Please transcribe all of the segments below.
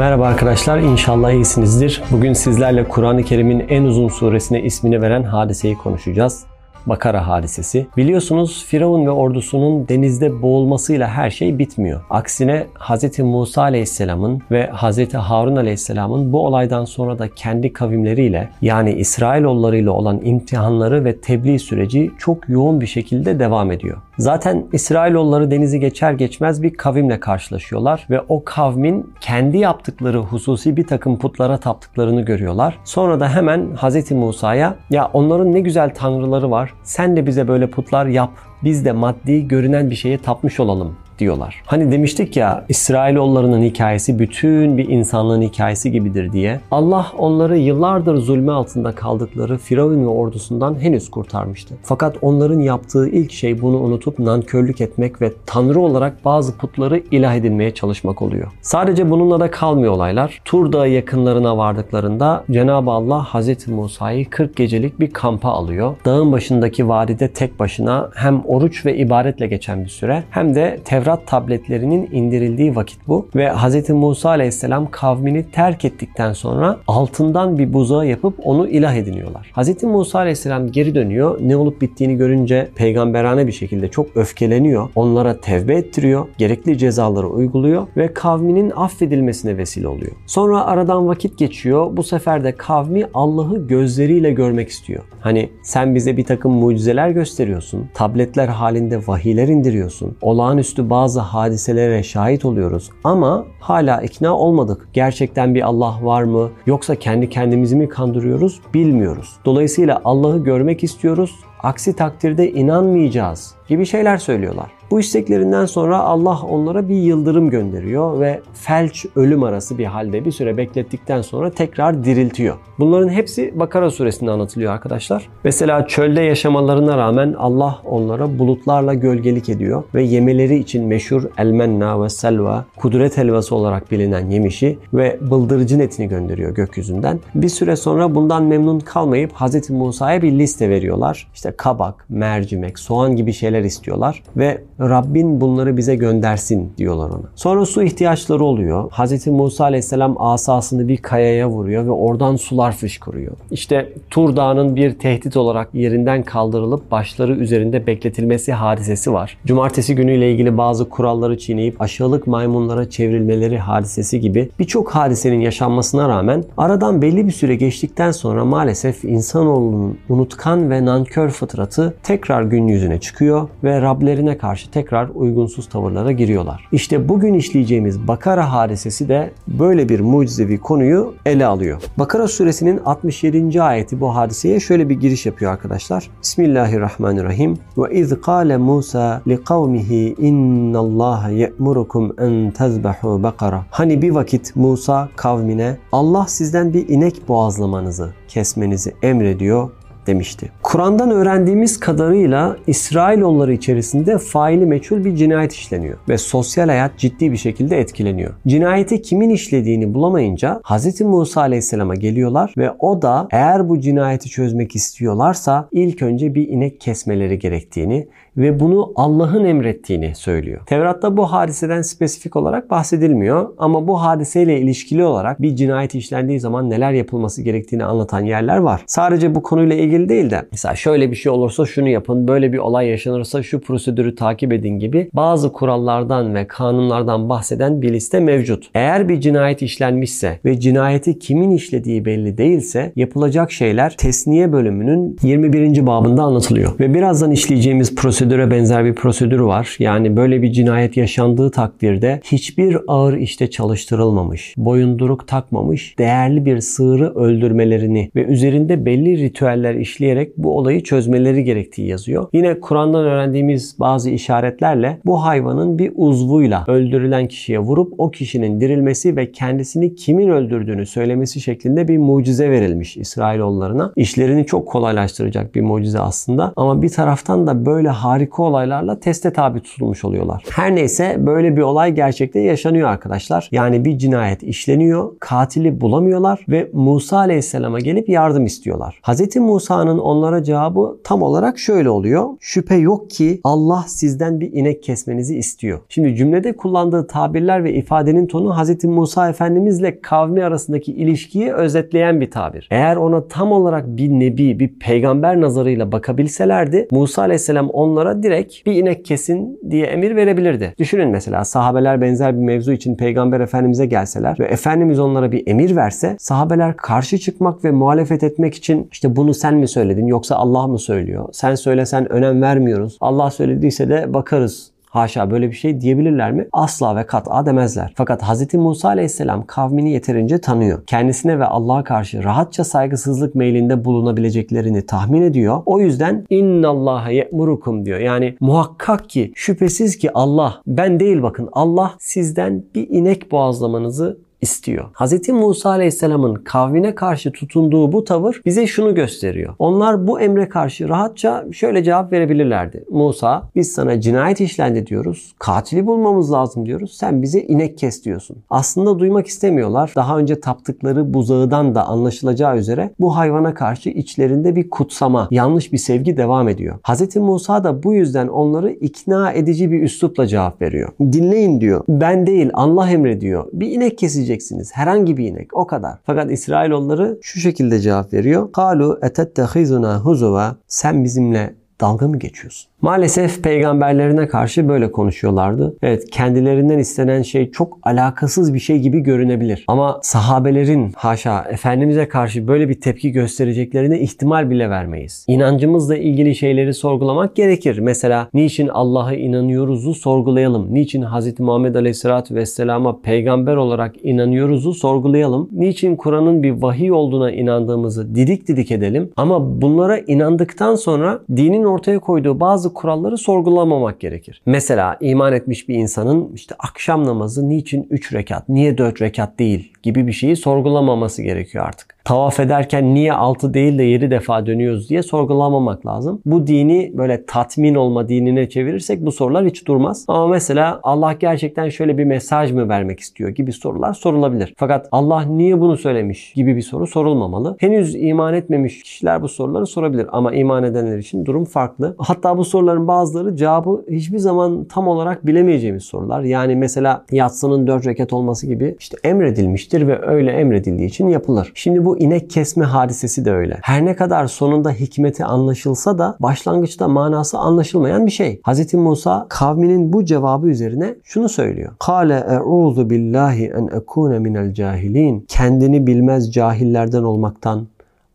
Merhaba arkadaşlar, inşallah iyisinizdir. Bugün sizlerle Kur'an-ı Kerim'in en uzun suresine ismini veren hadiseyi konuşacağız. Bakara hadisesi. Biliyorsunuz Firavun ve ordusunun denizde boğulmasıyla her şey bitmiyor. Aksine Hz. Musa Aleyhisselam'ın ve Hz. Harun Aleyhisselam'ın bu olaydan sonra da kendi kavimleriyle yani İsrailoğullarıyla olan imtihanları ve tebliğ süreci çok yoğun bir şekilde devam ediyor. Zaten İsrailoğulları denizi geçer geçmez bir kavimle karşılaşıyorlar ve o kavmin kendi yaptıkları hususi bir takım putlara taptıklarını görüyorlar. Sonra da hemen Hz. Musa'ya ya onların ne güzel tanrıları var sen de bize böyle putlar yap. Biz de maddi görünen bir şeye tapmış olalım diyorlar. Hani demiştik ya İsrailoğullarının hikayesi bütün bir insanlığın hikayesi gibidir diye. Allah onları yıllardır zulme altında kaldıkları Firavun ve ordusundan henüz kurtarmıştı. Fakat onların yaptığı ilk şey bunu unutup nankörlük etmek ve tanrı olarak bazı putları ilah edinmeye çalışmak oluyor. Sadece bununla da kalmıyor olaylar. Tur Dağı yakınlarına vardıklarında Cenab-ı Allah Hz. Musa'yı 40 gecelik bir kampa alıyor. Dağın başındaki vadide tek başına hem oruç ve ibadetle geçen bir süre hem de Tevrat Tevrat tabletlerinin indirildiği vakit bu. Ve Hz. Musa aleyhisselam kavmini terk ettikten sonra altından bir buzağı yapıp onu ilah ediniyorlar. Hz. Musa aleyhisselam geri dönüyor. Ne olup bittiğini görünce peygamberane bir şekilde çok öfkeleniyor. Onlara tevbe ettiriyor. Gerekli cezaları uyguluyor ve kavminin affedilmesine vesile oluyor. Sonra aradan vakit geçiyor. Bu sefer de kavmi Allah'ı gözleriyle görmek istiyor. Hani sen bize bir takım mucizeler gösteriyorsun. Tabletler halinde vahiyler indiriyorsun. Olağanüstü bazı bazı hadiselere şahit oluyoruz ama hala ikna olmadık. Gerçekten bir Allah var mı yoksa kendi kendimizi mi kandırıyoruz bilmiyoruz. Dolayısıyla Allah'ı görmek istiyoruz. Aksi takdirde inanmayacağız gibi şeyler söylüyorlar. Bu isteklerinden sonra Allah onlara bir yıldırım gönderiyor ve felç ölüm arası bir halde bir süre beklettikten sonra tekrar diriltiyor. Bunların hepsi Bakara suresinde anlatılıyor arkadaşlar. Mesela çölde yaşamalarına rağmen Allah onlara bulutlarla gölgelik ediyor ve yemeleri için meşhur elmenna ve selva, kudret helvası olarak bilinen yemişi ve bıldırcın etini gönderiyor gökyüzünden. Bir süre sonra bundan memnun kalmayıp Hz. Musa'ya bir liste veriyorlar. İşte kabak, mercimek, soğan gibi şeyler istiyorlar ve Rabbin bunları bize göndersin diyorlar ona. Sonra su ihtiyaçları oluyor. Hz. Musa aleyhisselam asasını bir kayaya vuruyor ve oradan sular fışkırıyor. İşte Tur Dağı'nın bir tehdit olarak yerinden kaldırılıp başları üzerinde bekletilmesi hadisesi var. Cumartesi günüyle ilgili bazı kuralları çiğneyip aşağılık maymunlara çevrilmeleri hadisesi gibi birçok hadisenin yaşanmasına rağmen aradan belli bir süre geçtikten sonra maalesef insanoğlunun unutkan ve nankör fıtratı tekrar gün yüzüne çıkıyor ve Rablerine karşı tekrar uygunsuz tavırlara giriyorlar. İşte bugün işleyeceğimiz Bakara hadisesi de böyle bir mucizevi konuyu ele alıyor. Bakara suresinin 67. ayeti bu hadiseye şöyle bir giriş yapıyor arkadaşlar. Bismillahirrahmanirrahim. Ve iz kâle Musa li kavmihi innallaha ye'murukum en tezbehu bakara. Hani bir vakit Musa kavmine Allah sizden bir inek boğazlamanızı, kesmenizi emrediyor demişti. Kur'an'dan öğrendiğimiz kadarıyla İsrailoğulları içerisinde faili meçhul bir cinayet işleniyor ve sosyal hayat ciddi bir şekilde etkileniyor. Cinayeti kimin işlediğini bulamayınca Hz. Musa Aleyhisselam'a geliyorlar ve o da eğer bu cinayeti çözmek istiyorlarsa ilk önce bir inek kesmeleri gerektiğini ve bunu Allah'ın emrettiğini söylüyor. Tevrat'ta bu hadiseden spesifik olarak bahsedilmiyor ama bu hadiseyle ilişkili olarak bir cinayet işlendiği zaman neler yapılması gerektiğini anlatan yerler var. Sadece bu konuyla ilgili değil de mesela şöyle bir şey olursa şunu yapın, böyle bir olay yaşanırsa şu prosedürü takip edin gibi bazı kurallardan ve kanunlardan bahseden bir liste mevcut. Eğer bir cinayet işlenmişse ve cinayeti kimin işlediği belli değilse yapılacak şeyler tesniye bölümünün 21. babında anlatılıyor. Ve birazdan işleyeceğimiz prosedür prosedüre benzer bir prosedür var. Yani böyle bir cinayet yaşandığı takdirde hiçbir ağır işte çalıştırılmamış, boyunduruk takmamış, değerli bir sığırı öldürmelerini ve üzerinde belli ritüeller işleyerek bu olayı çözmeleri gerektiği yazıyor. Yine Kur'an'dan öğrendiğimiz bazı işaretlerle bu hayvanın bir uzvuyla öldürülen kişiye vurup o kişinin dirilmesi ve kendisini kimin öldürdüğünü söylemesi şeklinde bir mucize verilmiş İsrailoğullarına. İşlerini çok kolaylaştıracak bir mucize aslında ama bir taraftan da böyle harika olaylarla teste tabi tutulmuş oluyorlar. Her neyse böyle bir olay gerçekte yaşanıyor arkadaşlar. Yani bir cinayet işleniyor, katili bulamıyorlar ve Musa Aleyhisselam'a gelip yardım istiyorlar. Hz. Musa'nın onlara cevabı tam olarak şöyle oluyor. Şüphe yok ki Allah sizden bir inek kesmenizi istiyor. Şimdi cümlede kullandığı tabirler ve ifadenin tonu Hz. Musa Efendimizle kavmi arasındaki ilişkiyi özetleyen bir tabir. Eğer ona tam olarak bir nebi, bir peygamber nazarıyla bakabilselerdi Musa Aleyhisselam onlara direkt bir inek kesin diye emir verebilirdi. Düşünün mesela sahabeler benzer bir mevzu için peygamber efendimize gelseler ve efendimiz onlara bir emir verse sahabeler karşı çıkmak ve muhalefet etmek için işte bunu sen mi söyledin yoksa Allah mı söylüyor? Sen söylesen önem vermiyoruz. Allah söylediyse de bakarız Haşa böyle bir şey diyebilirler mi? Asla ve kat'a demezler. Fakat Hz. Musa aleyhisselam kavmini yeterince tanıyor. Kendisine ve Allah'a karşı rahatça saygısızlık meylinde bulunabileceklerini tahmin ediyor. O yüzden innallaha ye'murukum diyor. Yani muhakkak ki şüphesiz ki Allah ben değil bakın Allah sizden bir inek boğazlamanızı istiyor. Hz. Musa Aleyhisselam'ın kavmine karşı tutunduğu bu tavır bize şunu gösteriyor. Onlar bu emre karşı rahatça şöyle cevap verebilirlerdi. Musa biz sana cinayet işlendi diyoruz. Katili bulmamız lazım diyoruz. Sen bize inek kes diyorsun. Aslında duymak istemiyorlar. Daha önce taptıkları buzağıdan da anlaşılacağı üzere bu hayvana karşı içlerinde bir kutsama, yanlış bir sevgi devam ediyor. Hz. Musa da bu yüzden onları ikna edici bir üslupla cevap veriyor. Dinleyin diyor. Ben değil Allah emrediyor. Bir inek keseceğim yiyeceksiniz. Herhangi bir inek. O kadar. Fakat İsrailoğulları şu şekilde cevap veriyor. Kalu etettehizuna huzuva. Sen bizimle dalga mı geçiyorsun? Maalesef peygamberlerine karşı böyle konuşuyorlardı. Evet kendilerinden istenen şey çok alakasız bir şey gibi görünebilir. Ama sahabelerin haşa Efendimiz'e karşı böyle bir tepki göstereceklerine ihtimal bile vermeyiz. İnancımızla ilgili şeyleri sorgulamak gerekir. Mesela niçin Allah'a inanıyoruzu sorgulayalım. Niçin Hz. Muhammed Aleyhisselatü Vesselam'a peygamber olarak inanıyoruzu sorgulayalım. Niçin Kur'an'ın bir vahiy olduğuna inandığımızı didik didik edelim. Ama bunlara inandıktan sonra dinin ortaya koyduğu bazı kuralları sorgulamamak gerekir. Mesela iman etmiş bir insanın işte akşam namazı niçin 3 rekat, niye 4 rekat değil gibi bir şeyi sorgulamaması gerekiyor artık tavaf ederken niye 6 değil de 7 defa dönüyoruz diye sorgulamamak lazım. Bu dini böyle tatmin olma dinine çevirirsek bu sorular hiç durmaz. Ama mesela Allah gerçekten şöyle bir mesaj mı vermek istiyor gibi sorular sorulabilir. Fakat Allah niye bunu söylemiş gibi bir soru sorulmamalı. Henüz iman etmemiş kişiler bu soruları sorabilir ama iman edenler için durum farklı. Hatta bu soruların bazıları cevabı hiçbir zaman tam olarak bilemeyeceğimiz sorular. Yani mesela yatsının 4 rekat olması gibi işte emredilmiştir ve öyle emredildiği için yapılır. Şimdi bu inek kesme hadisesi de öyle. Her ne kadar sonunda hikmeti anlaşılsa da başlangıçta manası anlaşılmayan bir şey. Hz. Musa kavminin bu cevabı üzerine şunu söylüyor. Kale e'udhu billahi en ekune minel cahilin. Kendini bilmez cahillerden olmaktan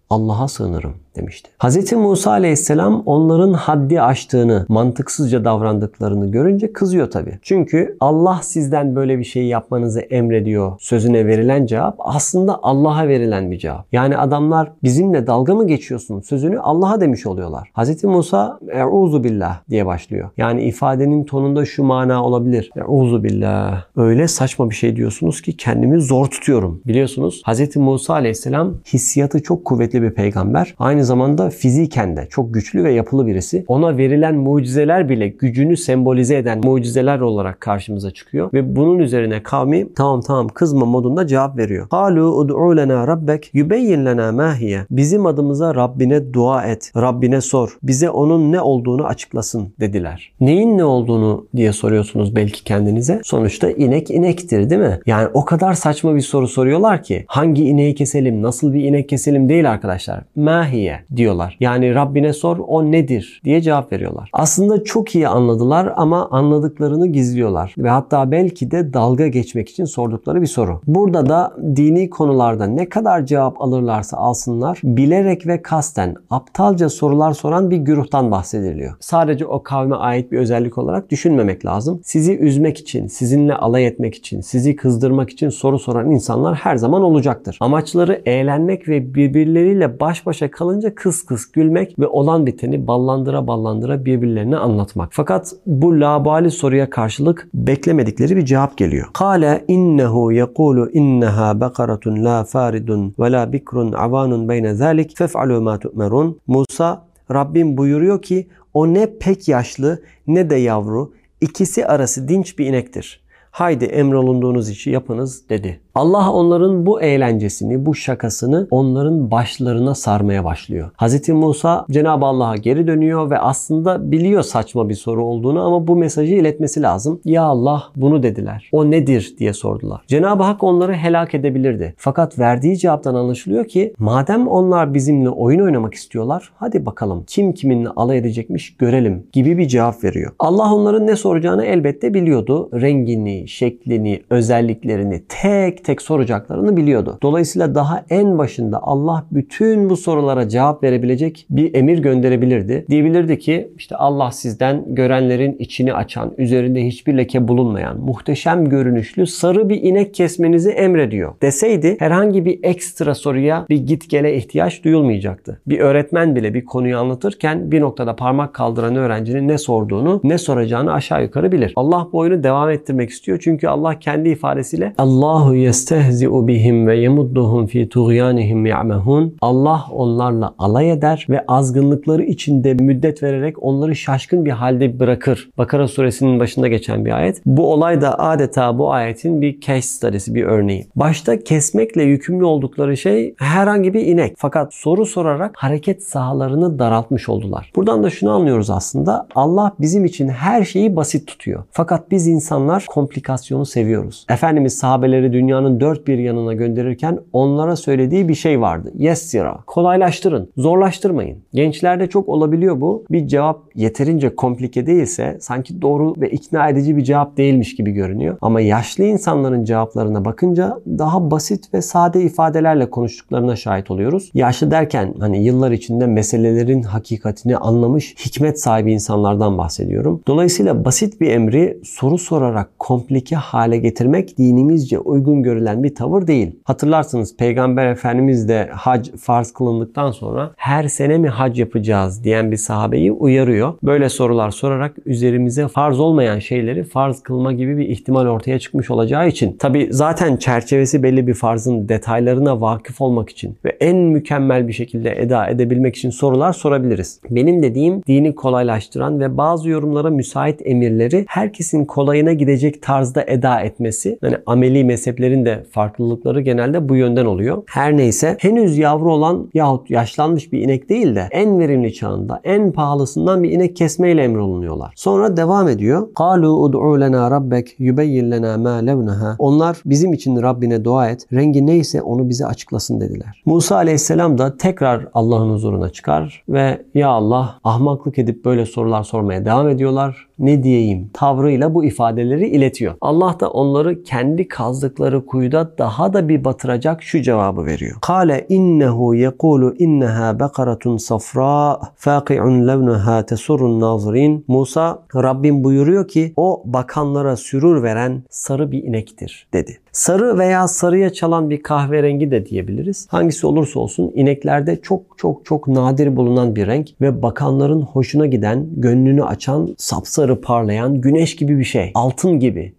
Allah'a sığınırım demişti. Hz. Musa aleyhisselam onların haddi aştığını, mantıksızca davrandıklarını görünce kızıyor tabi. Çünkü Allah sizden böyle bir şey yapmanızı emrediyor sözüne verilen cevap aslında Allah'a verilen bir cevap. Yani adamlar bizimle dalga mı geçiyorsun sözünü Allah'a demiş oluyorlar. Hz. Musa e'uzu billah diye başlıyor. Yani ifadenin tonunda şu mana olabilir. E'uzu billah. Öyle saçma bir şey diyorsunuz ki kendimi zor tutuyorum. Biliyorsunuz Hz. Musa aleyhisselam hissiyatı çok kuvvetli bir peygamber. Aynı zamanda fiziken de çok güçlü ve yapılı birisi. Ona verilen mucizeler bile gücünü sembolize eden mucizeler olarak karşımıza çıkıyor. Ve bunun üzerine kavmi tamam tamam kızma modunda cevap veriyor. Halu ud'u lena rabbek yubeyyin lena ma Bizim adımıza Rabbine dua et. Rabbine sor. Bize onun ne olduğunu açıklasın dediler. Neyin ne olduğunu diye soruyorsunuz belki kendinize. Sonuçta inek inektir değil mi? Yani o kadar saçma bir soru soruyorlar ki hangi ineği keselim, nasıl bir inek keselim değil arkadaşlar. Mahiye diyorlar. Yani Rabbine sor o nedir diye cevap veriyorlar. Aslında çok iyi anladılar ama anladıklarını gizliyorlar. Ve hatta belki de dalga geçmek için sordukları bir soru. Burada da dini konularda ne kadar cevap alırlarsa alsınlar bilerek ve kasten aptalca sorular soran bir güruhtan bahsediliyor. Sadece o kavme ait bir özellik olarak düşünmemek lazım. Sizi üzmek için, sizinle alay etmek için, sizi kızdırmak için soru soran insanlar her zaman olacaktır. Amaçları eğlenmek ve birbirleriyle baş başa kalınca sadece kıs kıs gülmek ve olan biteni ballandıra ballandıra birbirlerine anlatmak. Fakat bu labali soruya karşılık beklemedikleri bir cevap geliyor. Kale innehu yekulu inneha bakaratun la faridun ve la bikrun avanun beyne zalik fef'alu ma tu'merun. Musa Rabbim buyuruyor ki O ne pek yaşlı ne de yavru, ikisi arası dinç bir inektir. Haydi emrolunduğunuz işi yapınız dedi. Allah onların bu eğlencesini, bu şakasını onların başlarına sarmaya başlıyor. Hz. Musa Cenab-ı Allah'a geri dönüyor ve aslında biliyor saçma bir soru olduğunu ama bu mesajı iletmesi lazım. Ya Allah bunu dediler. O nedir diye sordular. Cenab-ı Hak onları helak edebilirdi. Fakat verdiği cevaptan anlaşılıyor ki madem onlar bizimle oyun oynamak istiyorlar hadi bakalım kim kiminle alay edecekmiş görelim gibi bir cevap veriyor. Allah onların ne soracağını elbette biliyordu. Rengini, şeklini, özelliklerini tek tek soracaklarını biliyordu. Dolayısıyla daha en başında Allah bütün bu sorulara cevap verebilecek bir emir gönderebilirdi. Diyebilirdi ki işte Allah sizden görenlerin içini açan, üzerinde hiçbir leke bulunmayan, muhteşem görünüşlü sarı bir inek kesmenizi emrediyor. Deseydi herhangi bir ekstra soruya bir git gele ihtiyaç duyulmayacaktı. Bir öğretmen bile bir konuyu anlatırken bir noktada parmak kaldıran öğrencinin ne sorduğunu, ne soracağını aşağı yukarı bilir. Allah bu oyunu devam ettirmek istiyor çünkü Allah kendi ifadesiyle Allahu yestehzi'u bihim ve yemudduhum fi tuğyanihim ya'mehun. Allah onlarla alay eder ve azgınlıkları içinde müddet vererek onları şaşkın bir halde bırakır. Bakara suresinin başında geçen bir ayet. Bu olay da adeta bu ayetin bir case study'si, bir örneği. Başta kesmekle yükümlü oldukları şey herhangi bir inek. Fakat soru sorarak hareket sahalarını daraltmış oldular. Buradan da şunu anlıyoruz aslında. Allah bizim için her şeyi basit tutuyor. Fakat biz insanlar komplikasyonu seviyoruz. Efendimiz sahabeleri dünyanın dört bir yanına gönderirken onlara söylediği bir şey vardı. Yessira. Kolaylaştırın. Zorlaştırmayın. Gençlerde çok olabiliyor bu. Bir cevap yeterince komplike değilse sanki doğru ve ikna edici bir cevap değilmiş gibi görünüyor. Ama yaşlı insanların cevaplarına bakınca daha basit ve sade ifadelerle konuştuklarına şahit oluyoruz. Yaşlı derken hani yıllar içinde meselelerin hakikatini anlamış hikmet sahibi insanlardan bahsediyorum. Dolayısıyla basit bir emri soru sorarak komplike hale getirmek dinimizce uygun görülen bir tavır değil. Hatırlarsınız Peygamber Efendimiz de hac farz kılındıktan sonra her sene mi hac yapacağız diyen bir sahabeyi uyarıyor. Böyle sorular sorarak üzerimize farz olmayan şeyleri farz kılma gibi bir ihtimal ortaya çıkmış olacağı için tabi zaten çerçevesi belli bir farzın detaylarına vakıf olmak için ve en mükemmel bir şekilde eda edebilmek için sorular sorabiliriz. Benim dediğim dini kolaylaştıran ve bazı yorumlara müsait emirleri herkesin kolayına gidecek tarzda eda etmesi. Yani ameli mezheplerin de farklılıkları genelde bu yönden oluyor. Her neyse henüz yavru olan yahut yaşlanmış bir inek değil de en verimli çağında en pahalısından bir inek kesmeyle emrolunuyorlar. Sonra devam ediyor. Kalu ud'u lena rabbek yubeyyin lena ma levneha. Onlar bizim için Rabbine dua et. Rengi neyse onu bize açıklasın dediler. Musa aleyhisselam da tekrar Allah'ın huzuruna çıkar ve ya Allah ahmaklık edip böyle sorular sormaya devam ediyorlar. Ne diyeyim tavrıyla bu ifadeleri iletiyor Allah da onları kendi kazdıkları kuyuda daha da bir batıracak şu cevabı veriyor. Kale innehu yekulu inneha bekaratun safra faqi'un levnuha tesurrun nazirin. Musa Rabbim buyuruyor ki o bakanlara sürür veren sarı bir inektir dedi. Sarı veya sarıya çalan bir kahverengi de diyebiliriz. Hangisi olursa olsun ineklerde çok çok çok nadir bulunan bir renk ve bakanların hoşuna giden, gönlünü açan, sapsarı parlayan güneş gibi bir şey. Altın gibi.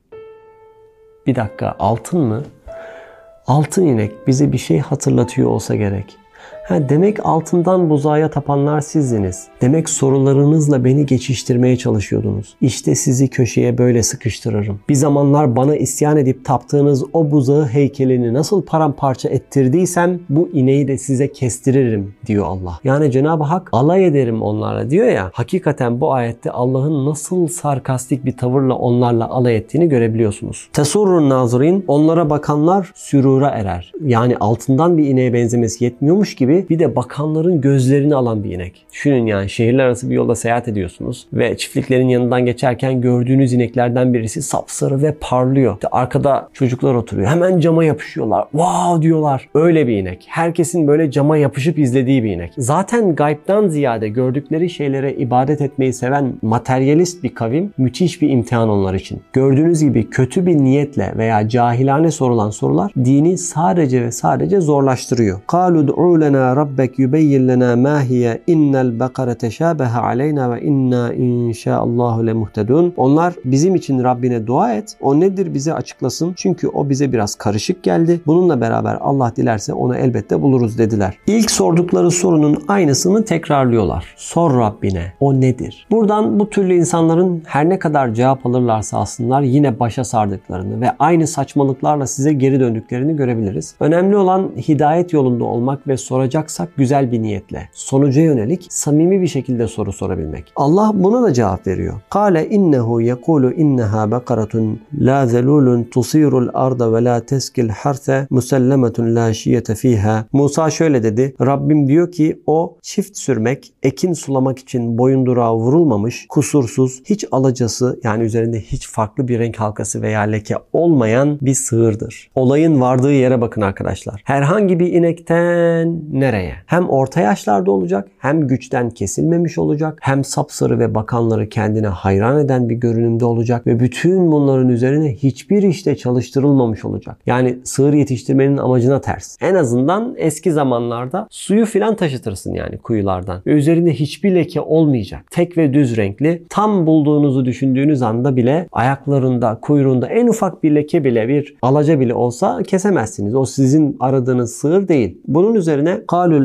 Bir dakika altın mı? Altın inek bize bir şey hatırlatıyor olsa gerek. Ha, demek altından buzağa tapanlar sizdiniz. Demek sorularınızla beni geçiştirmeye çalışıyordunuz. İşte sizi köşeye böyle sıkıştırırım. Bir zamanlar bana isyan edip taptığınız o buzağı heykelini nasıl paramparça ettirdiysem bu ineği de size kestiririm diyor Allah. Yani Cenab-ı Hak alay ederim onlarla diyor ya. Hakikaten bu ayette Allah'ın nasıl sarkastik bir tavırla onlarla alay ettiğini görebiliyorsunuz. Tesurrun nazirin onlara bakanlar sürura erer. Yani altından bir ineğe benzemesi yetmiyormuş gibi bir de bakanların gözlerini alan bir inek. Düşünün yani şehirler arası bir yolda seyahat ediyorsunuz ve çiftliklerin yanından geçerken gördüğünüz ineklerden birisi sapsarı ve parlıyor. İşte arkada çocuklar oturuyor. Hemen cama yapışıyorlar. Wow diyorlar. Öyle bir inek. Herkesin böyle cama yapışıp izlediği bir inek. Zaten gaybdan ziyade gördükleri şeylere ibadet etmeyi seven materyalist bir kavim müthiş bir imtihan onlar için. Gördüğünüz gibi kötü bir niyetle veya cahilane sorulan sorular dini sadece ve sadece zorlaştırıyor. قَالُوا lena rabbek yubayyin lena ma hiye innel bakara teşabeha aleyna ve inna inşaallahu lemuhtedun. Onlar bizim için Rabbine dua et. O nedir bize açıklasın. Çünkü o bize biraz karışık geldi. Bununla beraber Allah dilerse onu elbette buluruz dediler. İlk sordukları sorunun aynısını tekrarlıyorlar. Sor Rabbine o nedir? Buradan bu türlü insanların her ne kadar cevap alırlarsa alsınlar yine başa sardıklarını ve aynı saçmalıklarla size geri döndüklerini görebiliriz. Önemli olan hidayet yolunda olmak ve soracaksak güzel bir niyetle, sonuca yönelik samimi bir şekilde soru sorabilmek. Allah buna da cevap veriyor. Kale innehu yekulu inneha bakaratun la zelulun tusirul arda ve la teskil harse musellemetun la şiyete fiha. Musa şöyle dedi. Rabbim diyor ki o çift sürmek, ekin sulamak için boyundurağa vurulmamış, kusursuz, hiç alacası yani üzerinde hiç farklı bir renk halkası veya leke olmayan bir sığırdır. Olayın vardığı yere bakın arkadaşlar. Herhangi bir inekten nereye? Hem orta yaşlarda olacak, hem güçten kesilmemiş olacak, hem sapsarı ve bakanları kendine hayran eden bir görünümde olacak ve bütün bunların üzerine hiçbir işte çalıştırılmamış olacak. Yani sığır yetiştirmenin amacına ters. En azından eski zamanlarda suyu filan taşıtırsın yani kuyulardan. Ve üzerinde hiçbir leke olmayacak. Tek ve düz renkli. Tam bulduğunuzu düşündüğünüz anda bile ayaklarında, kuyruğunda en ufak bir leke bile bir alaca bile olsa kesemezsiniz. O sizin aradığınız sığır değil. Bunun üzerine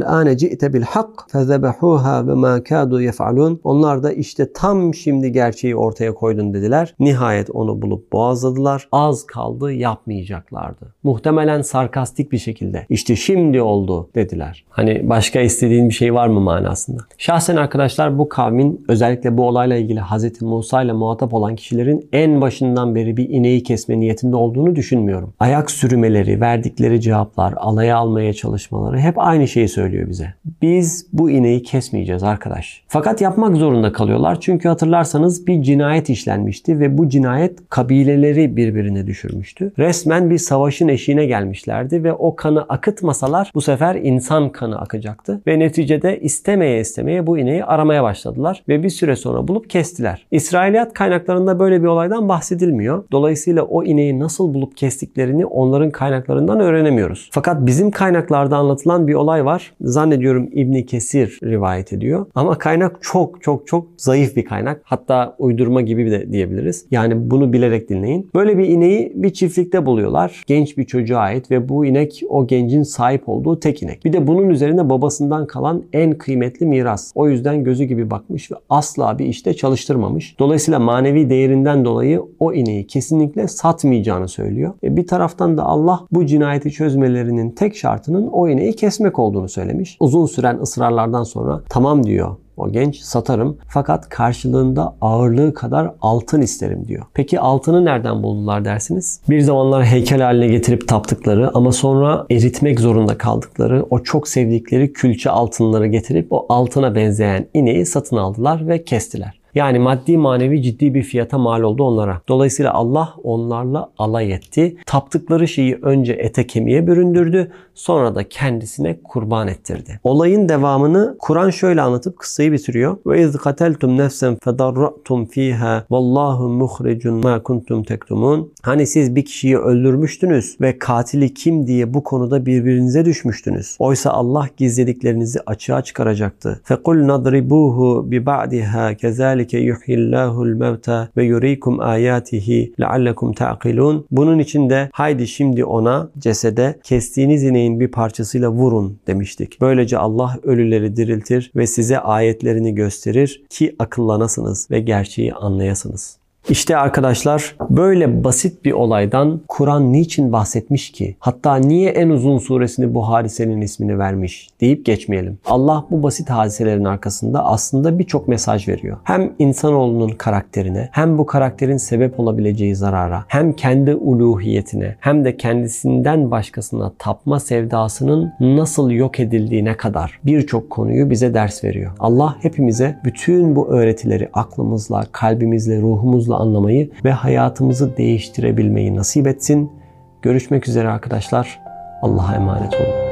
ane ci'te bil hak fezebehuha ve ma kadu yef'alun. Onlar da işte tam şimdi gerçeği ortaya koydun dediler. Nihayet onu bulup boğazladılar. Az kaldı yapmayacaklardı. Muhtemelen sarkastik bir şekilde. İşte şimdi oldu dediler. Hani başka istediğin bir şey var mı manasında. Şahsen arkadaşlar bu kavmin özellikle bu olayla ilgili Hz. Musa ile muhatap olan kişilerin en başından beri bir ineği kesme niyetinde olduğunu düşünmüyorum. Ayak sürmeleri, verdikleri cevaplar, alaya almaya çalışmaları hep şeyi söylüyor bize. Biz bu ineği kesmeyeceğiz arkadaş. Fakat yapmak zorunda kalıyorlar çünkü hatırlarsanız bir cinayet işlenmişti ve bu cinayet kabileleri birbirine düşürmüştü. Resmen bir savaşın eşiğine gelmişlerdi ve o kanı akıtmasalar bu sefer insan kanı akacaktı ve neticede istemeye istemeye bu ineği aramaya başladılar ve bir süre sonra bulup kestiler. İsrailiyat kaynaklarında böyle bir olaydan bahsedilmiyor. Dolayısıyla o ineği nasıl bulup kestiklerini onların kaynaklarından öğrenemiyoruz. Fakat bizim kaynaklarda anlatılan bir olay var. Zannediyorum İbni Kesir rivayet ediyor. Ama kaynak çok çok çok zayıf bir kaynak. Hatta uydurma gibi de diyebiliriz. Yani bunu bilerek dinleyin. Böyle bir ineği bir çiftlikte buluyorlar. Genç bir çocuğa ait ve bu inek o gencin sahip olduğu tek inek. Bir de bunun üzerine babasından kalan en kıymetli miras. O yüzden gözü gibi bakmış ve asla bir işte çalıştırmamış. Dolayısıyla manevi değerinden dolayı o ineği kesinlikle satmayacağını söylüyor. E bir taraftan da Allah bu cinayeti çözmelerinin tek şartının o ineği kesmek olduğunu söylemiş. Uzun süren ısrarlardan sonra tamam diyor o genç satarım fakat karşılığında ağırlığı kadar altın isterim diyor. Peki altını nereden buldular dersiniz? Bir zamanlar heykel haline getirip taptıkları ama sonra eritmek zorunda kaldıkları o çok sevdikleri külçe altınları getirip o altına benzeyen ineği satın aldılar ve kestiler. Yani maddi manevi ciddi bir fiyata mal oldu onlara. Dolayısıyla Allah onlarla alay etti. Taptıkları şeyi önce ete kemiğe büründürdü. Sonra da kendisine kurban ettirdi. Olayın devamını Kur'an şöyle anlatıp kıssayı bitiriyor. Ve iz kateltum nefsen fedarratum fiha vallahu muhricun ma kuntum tektumun. Hani siz bir kişiyi öldürmüştünüz ve katili kim diye bu konuda birbirinize düşmüştünüz. Oysa Allah gizlediklerinizi açığa çıkaracaktı. Fekul nadribuhu bi ba'diha kezalike yuhyillahul mevta ve yurikum ayatihi leallekum ta'qilun. Bunun için de haydi şimdi ona cesede kestiğiniz ineğin bir parçasıyla vurun demiştik. Böylece Allah ölüleri diriltir ve size ayetlerini gösterir ki akıllanasınız ve gerçeği anlayasınız. İşte arkadaşlar böyle basit bir olaydan Kur'an niçin bahsetmiş ki? Hatta niye en uzun suresini bu hadisenin ismini vermiş deyip geçmeyelim. Allah bu basit hadiselerin arkasında aslında birçok mesaj veriyor. Hem insanoğlunun karakterine, hem bu karakterin sebep olabileceği zarara, hem kendi uluhiyetine, hem de kendisinden başkasına tapma sevdasının nasıl yok edildiğine kadar birçok konuyu bize ders veriyor. Allah hepimize bütün bu öğretileri aklımızla, kalbimizle, ruhumuzla anlamayı ve hayatımızı değiştirebilmeyi nasip etsin. Görüşmek üzere arkadaşlar. Allah'a emanet olun.